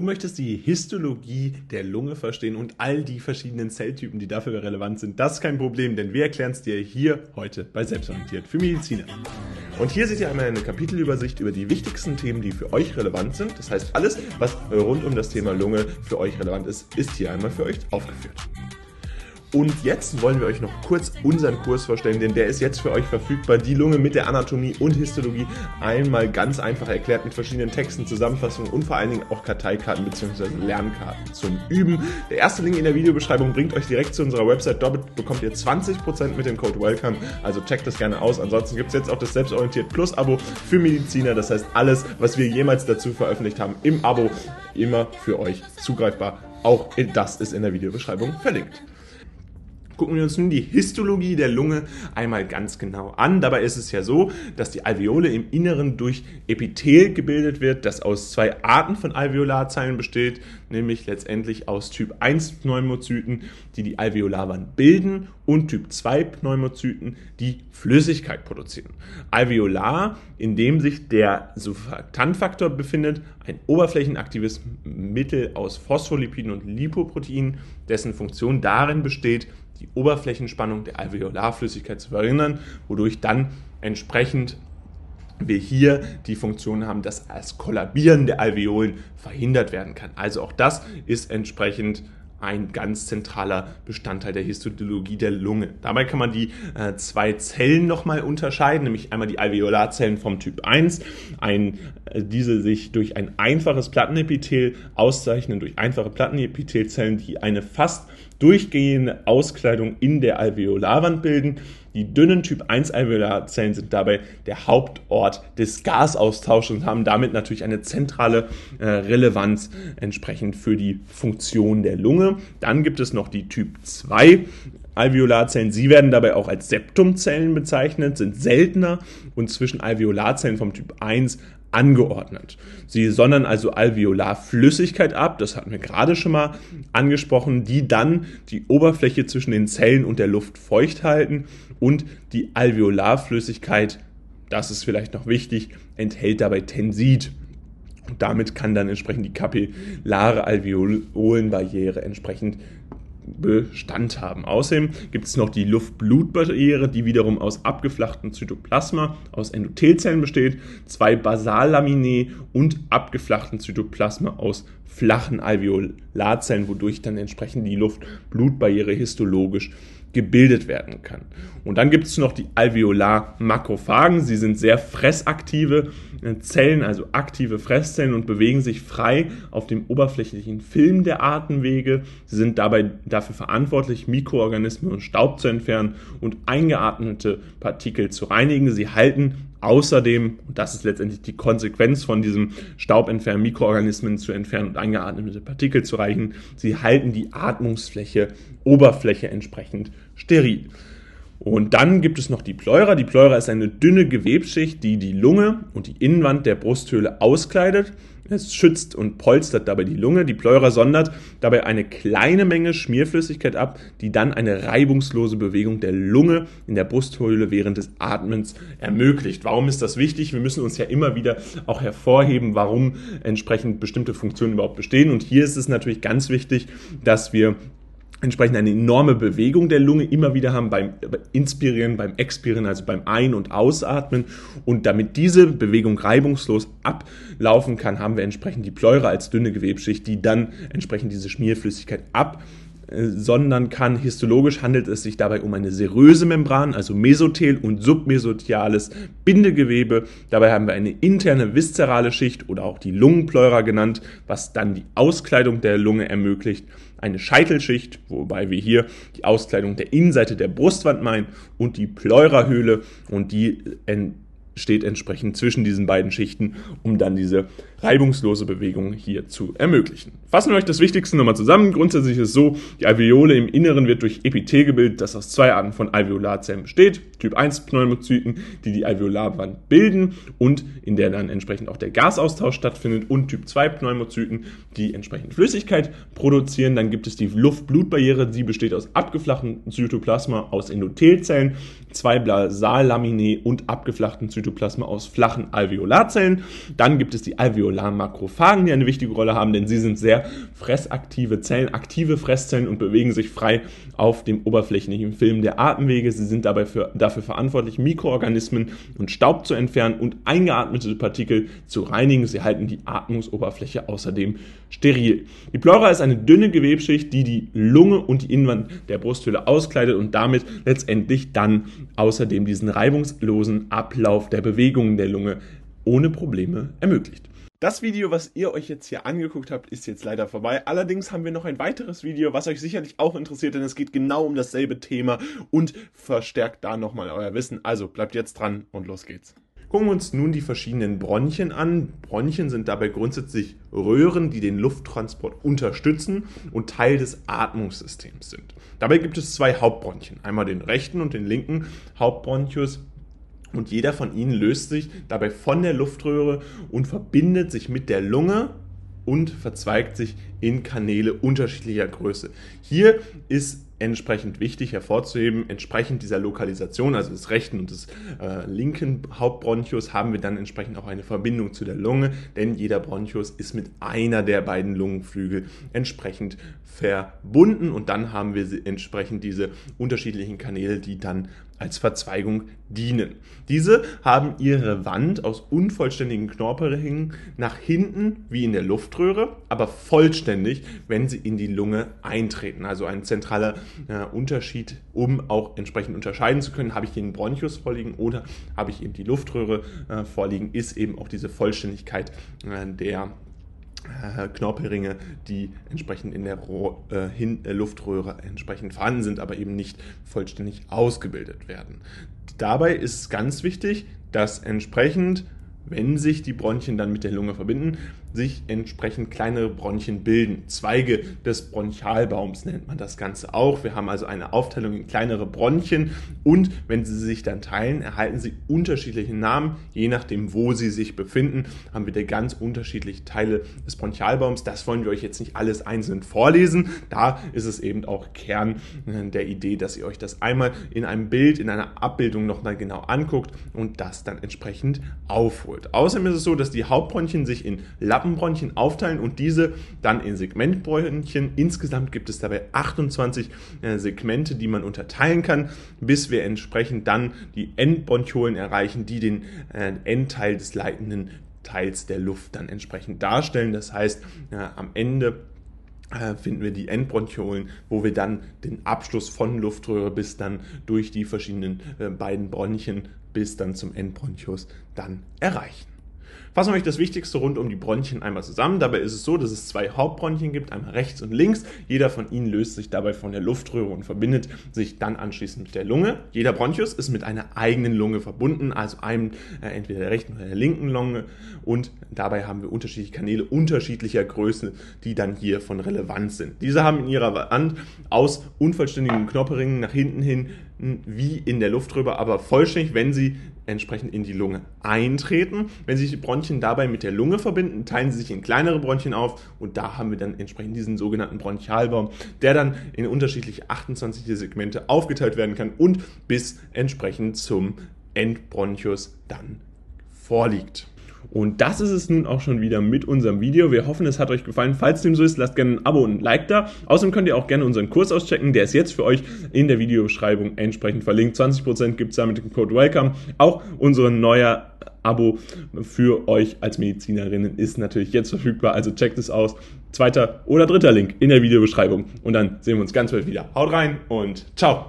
Du möchtest die Histologie der Lunge verstehen und all die verschiedenen Zelltypen, die dafür relevant sind. Das ist kein Problem, denn wir erklären es dir hier heute bei Selbstorientiert für Mediziner. Und hier seht ihr einmal eine Kapitelübersicht über die wichtigsten Themen, die für euch relevant sind. Das heißt, alles, was rund um das Thema Lunge für euch relevant ist, ist hier einmal für euch aufgeführt. Und jetzt wollen wir euch noch kurz unseren Kurs vorstellen, denn der ist jetzt für euch verfügbar. Die Lunge mit der Anatomie und Histologie einmal ganz einfach erklärt mit verschiedenen Texten, Zusammenfassungen und vor allen Dingen auch Karteikarten bzw. Lernkarten zum Üben. Der erste Link in der Videobeschreibung bringt euch direkt zu unserer Website. Dort bekommt ihr 20% mit dem Code WELCOME. Also checkt das gerne aus. Ansonsten gibt es jetzt auch das Selbstorientiert Plus Abo für Mediziner. Das heißt, alles, was wir jemals dazu veröffentlicht haben, im Abo immer für euch zugreifbar. Auch das ist in der Videobeschreibung verlinkt gucken wir uns nun die Histologie der Lunge einmal ganz genau an. Dabei ist es ja so, dass die Alveole im Inneren durch Epithel gebildet wird, das aus zwei Arten von Alveolarzellen besteht, nämlich letztendlich aus Typ 1 Pneumozyten, die die Alveolarwand bilden und Typ 2 Pneumozyten, die Flüssigkeit produzieren. Alveolar, in dem sich der Surfaktantfaktor befindet, ein oberflächenaktives Mittel aus Phospholipiden und Lipoproteinen, dessen Funktion darin besteht, die Oberflächenspannung der Alveolarflüssigkeit zu verringern, wodurch dann entsprechend wir hier die Funktion haben, dass das Kollabieren der Alveolen verhindert werden kann. Also auch das ist entsprechend ein ganz zentraler Bestandteil der Histologie der Lunge. Dabei kann man die äh, zwei Zellen nochmal unterscheiden, nämlich einmal die Alveolarzellen vom Typ 1, ein, äh, diese sich durch ein einfaches Plattenepithel auszeichnen, durch einfache Plattenepithelzellen, die eine fast durchgehende Auskleidung in der Alveolarwand bilden. Die dünnen Typ 1 Alveolarzellen sind dabei der Hauptort des Gasaustausches und haben damit natürlich eine zentrale äh, Relevanz entsprechend für die Funktion der Lunge. Dann gibt es noch die Typ 2 Alveolarzellen. Sie werden dabei auch als Septumzellen bezeichnet, sind seltener und zwischen Alveolarzellen vom Typ 1 angeordnet. Sie sondern also Alveolarflüssigkeit ab, das hatten wir gerade schon mal angesprochen, die dann die Oberfläche zwischen den Zellen und der Luft feucht halten und die Alveolarflüssigkeit, das ist vielleicht noch wichtig, enthält dabei Tensid. Und damit kann dann entsprechend die kapillare Alveolenbarriere entsprechend Bestand haben. Außerdem gibt es noch die Luft-Blut-Barriere, die wiederum aus abgeflachtem Zytoplasma aus Endothelzellen besteht, zwei Basallaminae und abgeflachten Zytoplasma aus flachen Alveolarzellen, wodurch dann entsprechend die Luft-Blut-Barriere histologisch gebildet werden kann. Und dann gibt es noch die Alveolar-Makrophagen. Sie sind sehr fressaktive äh, Zellen, also aktive Fresszellen und bewegen sich frei auf dem oberflächlichen Film der Atemwege. Sie sind dabei dafür verantwortlich, Mikroorganismen und Staub zu entfernen und eingeatmete Partikel zu reinigen. Sie halten Außerdem, und das ist letztendlich die Konsequenz von diesem Staubentfernen, Mikroorganismen zu entfernen und eingeatmete Partikel zu reichen, sie halten die Atmungsfläche, Oberfläche entsprechend steril. Und dann gibt es noch die Pleura. Die Pleura ist eine dünne Gewebsschicht, die die Lunge und die Innenwand der Brusthöhle auskleidet. Es schützt und polstert dabei die Lunge. Die Pleura sondert dabei eine kleine Menge Schmierflüssigkeit ab, die dann eine reibungslose Bewegung der Lunge in der Brusthöhle während des Atmens ermöglicht. Warum ist das wichtig? Wir müssen uns ja immer wieder auch hervorheben, warum entsprechend bestimmte Funktionen überhaupt bestehen. Und hier ist es natürlich ganz wichtig, dass wir entsprechend eine enorme Bewegung der Lunge immer wieder haben beim Inspirieren, beim Expirieren, also beim Ein- und Ausatmen. Und damit diese Bewegung reibungslos ablaufen kann, haben wir entsprechend die Pleura als dünne Gewebschicht, die dann entsprechend diese Schmierflüssigkeit ab sondern kann histologisch handelt es sich dabei um eine seröse Membran, also Mesothel und submesotiales Bindegewebe. Dabei haben wir eine interne viszerale Schicht oder auch die Lungenpleura genannt, was dann die Auskleidung der Lunge ermöglicht. Eine Scheitelschicht, wobei wir hier die Auskleidung der Innenseite der Brustwand meinen und die Pleurahöhle und die steht entsprechend zwischen diesen beiden Schichten, um dann diese reibungslose Bewegung hier zu ermöglichen. Fassen wir euch das Wichtigste nochmal zusammen. Grundsätzlich ist es so, die Alveole im Inneren wird durch Epithel gebildet, das aus zwei Arten von Alveolarzellen besteht. Typ 1 Pneumozyten, die die Alveolarwand bilden und in der dann entsprechend auch der Gasaustausch stattfindet und Typ 2 Pneumozyten, die entsprechend Flüssigkeit produzieren. Dann gibt es die Luft-Blut-Barriere, die besteht aus abgeflachten Zytoplasma aus Endothelzellen, zwei Basallaminae und abgeflachten Zytoplasma Zytoplasma aus flachen Alveolarzellen. Dann gibt es die Alveolarmakrophagen, die eine wichtige Rolle haben, denn sie sind sehr fressaktive Zellen, aktive Fresszellen und bewegen sich frei auf dem oberflächlichen Film der Atemwege. Sie sind dabei für, dafür verantwortlich, Mikroorganismen und Staub zu entfernen und eingeatmete Partikel zu reinigen. Sie halten die Atmungsoberfläche außerdem steril. Die Pleura ist eine dünne Gewebschicht, die die Lunge und die Innenwand der Brusthöhle auskleidet und damit letztendlich dann außerdem diesen reibungslosen Ablauf der Bewegungen der Lunge ohne Probleme ermöglicht. Das Video, was ihr euch jetzt hier angeguckt habt, ist jetzt leider vorbei. Allerdings haben wir noch ein weiteres Video, was euch sicherlich auch interessiert, denn es geht genau um dasselbe Thema und verstärkt da nochmal euer Wissen. Also bleibt jetzt dran und los geht's. Gucken wir uns nun die verschiedenen Bronchien an. Bronchien sind dabei grundsätzlich Röhren, die den Lufttransport unterstützen und Teil des Atmungssystems sind. Dabei gibt es zwei Hauptbronchien, einmal den rechten und den linken Hauptbronchus und jeder von ihnen löst sich dabei von der Luftröhre und verbindet sich mit der Lunge und verzweigt sich in Kanäle unterschiedlicher Größe. Hier ist entsprechend wichtig hervorzuheben, entsprechend dieser Lokalisation, also des rechten und des äh, linken Hauptbronchus, haben wir dann entsprechend auch eine Verbindung zu der Lunge, denn jeder Bronchus ist mit einer der beiden Lungenflügel entsprechend verbunden und dann haben wir entsprechend diese unterschiedlichen Kanäle, die dann als Verzweigung dienen. Diese haben ihre Wand aus unvollständigen Knorpelringen nach hinten wie in der Luftröhre, aber vollständig, wenn sie in die Lunge eintreten. Also ein zentraler äh, Unterschied, um auch entsprechend unterscheiden zu können, habe ich einen Bronchus vorliegen oder habe ich eben die Luftröhre äh, vorliegen, ist eben auch diese Vollständigkeit äh, der Knorpelringe, die entsprechend in der Rohr, äh, Hin äh, Luftröhre entsprechend vorhanden sind, aber eben nicht vollständig ausgebildet werden. Dabei ist es ganz wichtig, dass entsprechend wenn sich die Bronchien dann mit der Lunge verbinden, sich entsprechend kleinere Bronchien bilden. Zweige des Bronchialbaums nennt man das Ganze auch. Wir haben also eine Aufteilung in kleinere Bronchien und wenn sie sich dann teilen, erhalten sie unterschiedliche Namen. Je nachdem, wo sie sich befinden, haben wir da ganz unterschiedliche Teile des Bronchialbaums. Das wollen wir euch jetzt nicht alles einzeln vorlesen. Da ist es eben auch Kern äh, der Idee, dass ihr euch das einmal in einem Bild, in einer Abbildung nochmal genau anguckt und das dann entsprechend aufholt. Außerdem ist es so, dass die Hauptbronchien sich in Lappen Lappenbronchien aufteilen und diese dann in Segmentbronchien. Insgesamt gibt es dabei 28 äh, Segmente, die man unterteilen kann, bis wir entsprechend dann die Endbronchiolen erreichen, die den äh, Endteil des leitenden Teils der Luft dann entsprechend darstellen. Das heißt, äh, am Ende finden wir die Endbronchiolen, wo wir dann den Abschluss von Luftröhre bis dann durch die verschiedenen äh, beiden Bronchien bis dann zum Endbronchus dann erreichen. Fassen wir euch das Wichtigste rund um die Bronchien einmal zusammen. Dabei ist es so, dass es zwei Hauptbronchien gibt, einmal rechts und links. Jeder von ihnen löst sich dabei von der Luftröhre und verbindet sich dann anschließend mit der Lunge. Jeder Bronchus ist mit einer eigenen Lunge verbunden, also einem äh, entweder der rechten oder der linken Lunge. Und dabei haben wir unterschiedliche Kanäle unterschiedlicher Größe, die dann hier von Relevanz sind. Diese haben in ihrer Wand aus unvollständigen Knopperringen nach hinten hin wie in der Luftröhre, aber vollständig, wenn sie entsprechend in die Lunge eintreten. Wenn sich die Bronchien dabei mit der Lunge verbinden, teilen sie sich in kleinere Bronchien auf und da haben wir dann entsprechend diesen sogenannten Bronchialbaum, der dann in unterschiedliche 28 Segmente aufgeteilt werden kann und bis entsprechend zum Endbronchus dann vorliegt. Und das ist es nun auch schon wieder mit unserem Video. Wir hoffen, es hat euch gefallen. Falls dem so ist, lasst gerne ein Abo und ein Like da. Außerdem könnt ihr auch gerne unseren Kurs auschecken. Der ist jetzt für euch in der Videobeschreibung entsprechend verlinkt. 20% gibt es da mit dem Code WELCOME. Auch unser neuer Abo für euch als Medizinerinnen ist natürlich jetzt verfügbar. Also checkt es aus. Zweiter oder dritter Link in der Videobeschreibung. Und dann sehen wir uns ganz bald wieder. Haut rein und ciao.